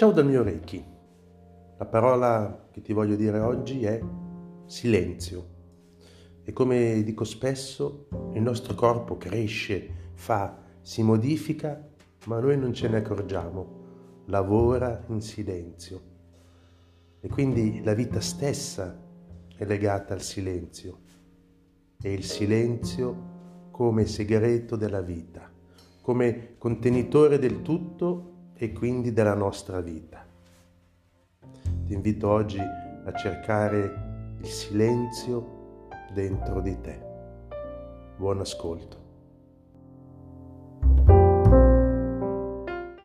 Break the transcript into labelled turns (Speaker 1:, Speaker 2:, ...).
Speaker 1: Ciao dal mio Reiki. La parola che ti voglio dire oggi è silenzio. E come dico spesso, il nostro corpo cresce, fa, si modifica, ma noi non ce ne accorgiamo. Lavora in silenzio. E quindi la vita stessa è legata al silenzio. E il silenzio come segreto della vita, come contenitore del tutto e quindi della nostra vita. Ti invito oggi a cercare il silenzio dentro di te. Buon ascolto.